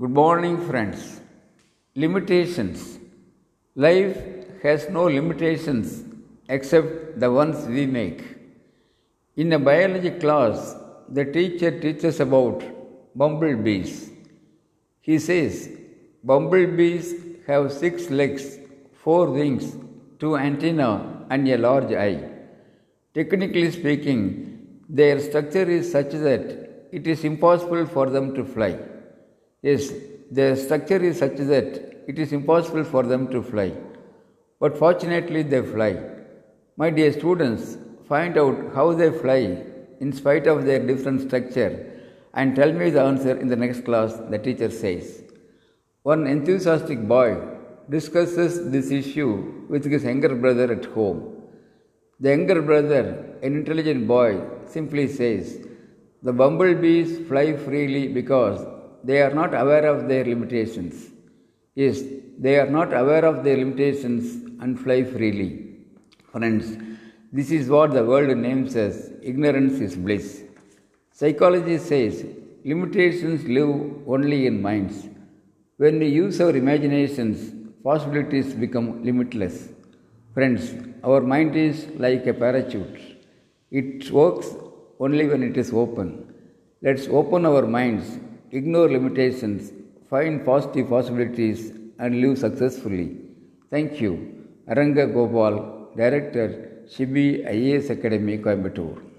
Good morning, friends. Limitations. Life has no limitations except the ones we make. In a biology class, the teacher teaches about bumblebees. He says bumblebees have six legs, four wings, two antennae, and a large eye. Technically speaking, their structure is such that it is impossible for them to fly. Yes, their structure is such that it is impossible for them to fly. But fortunately, they fly. My dear students, find out how they fly in spite of their different structure and tell me the answer in the next class, the teacher says. One enthusiastic boy discusses this issue with his younger brother at home. The younger brother, an intelligent boy, simply says, The bumblebees fly freely because they are not aware of their limitations. Yes, they are not aware of their limitations and fly freely. Friends, this is what the world names as ignorance is bliss. Psychology says limitations live only in minds. When we use our imaginations, possibilities become limitless. Friends, our mind is like a parachute. It works only when it is open. Let's open our minds, ignore limitations, find positive possibilities, and live successfully. Thank you. Aranga Gopal, Director, Shibi IAS Academy, Coimbatore.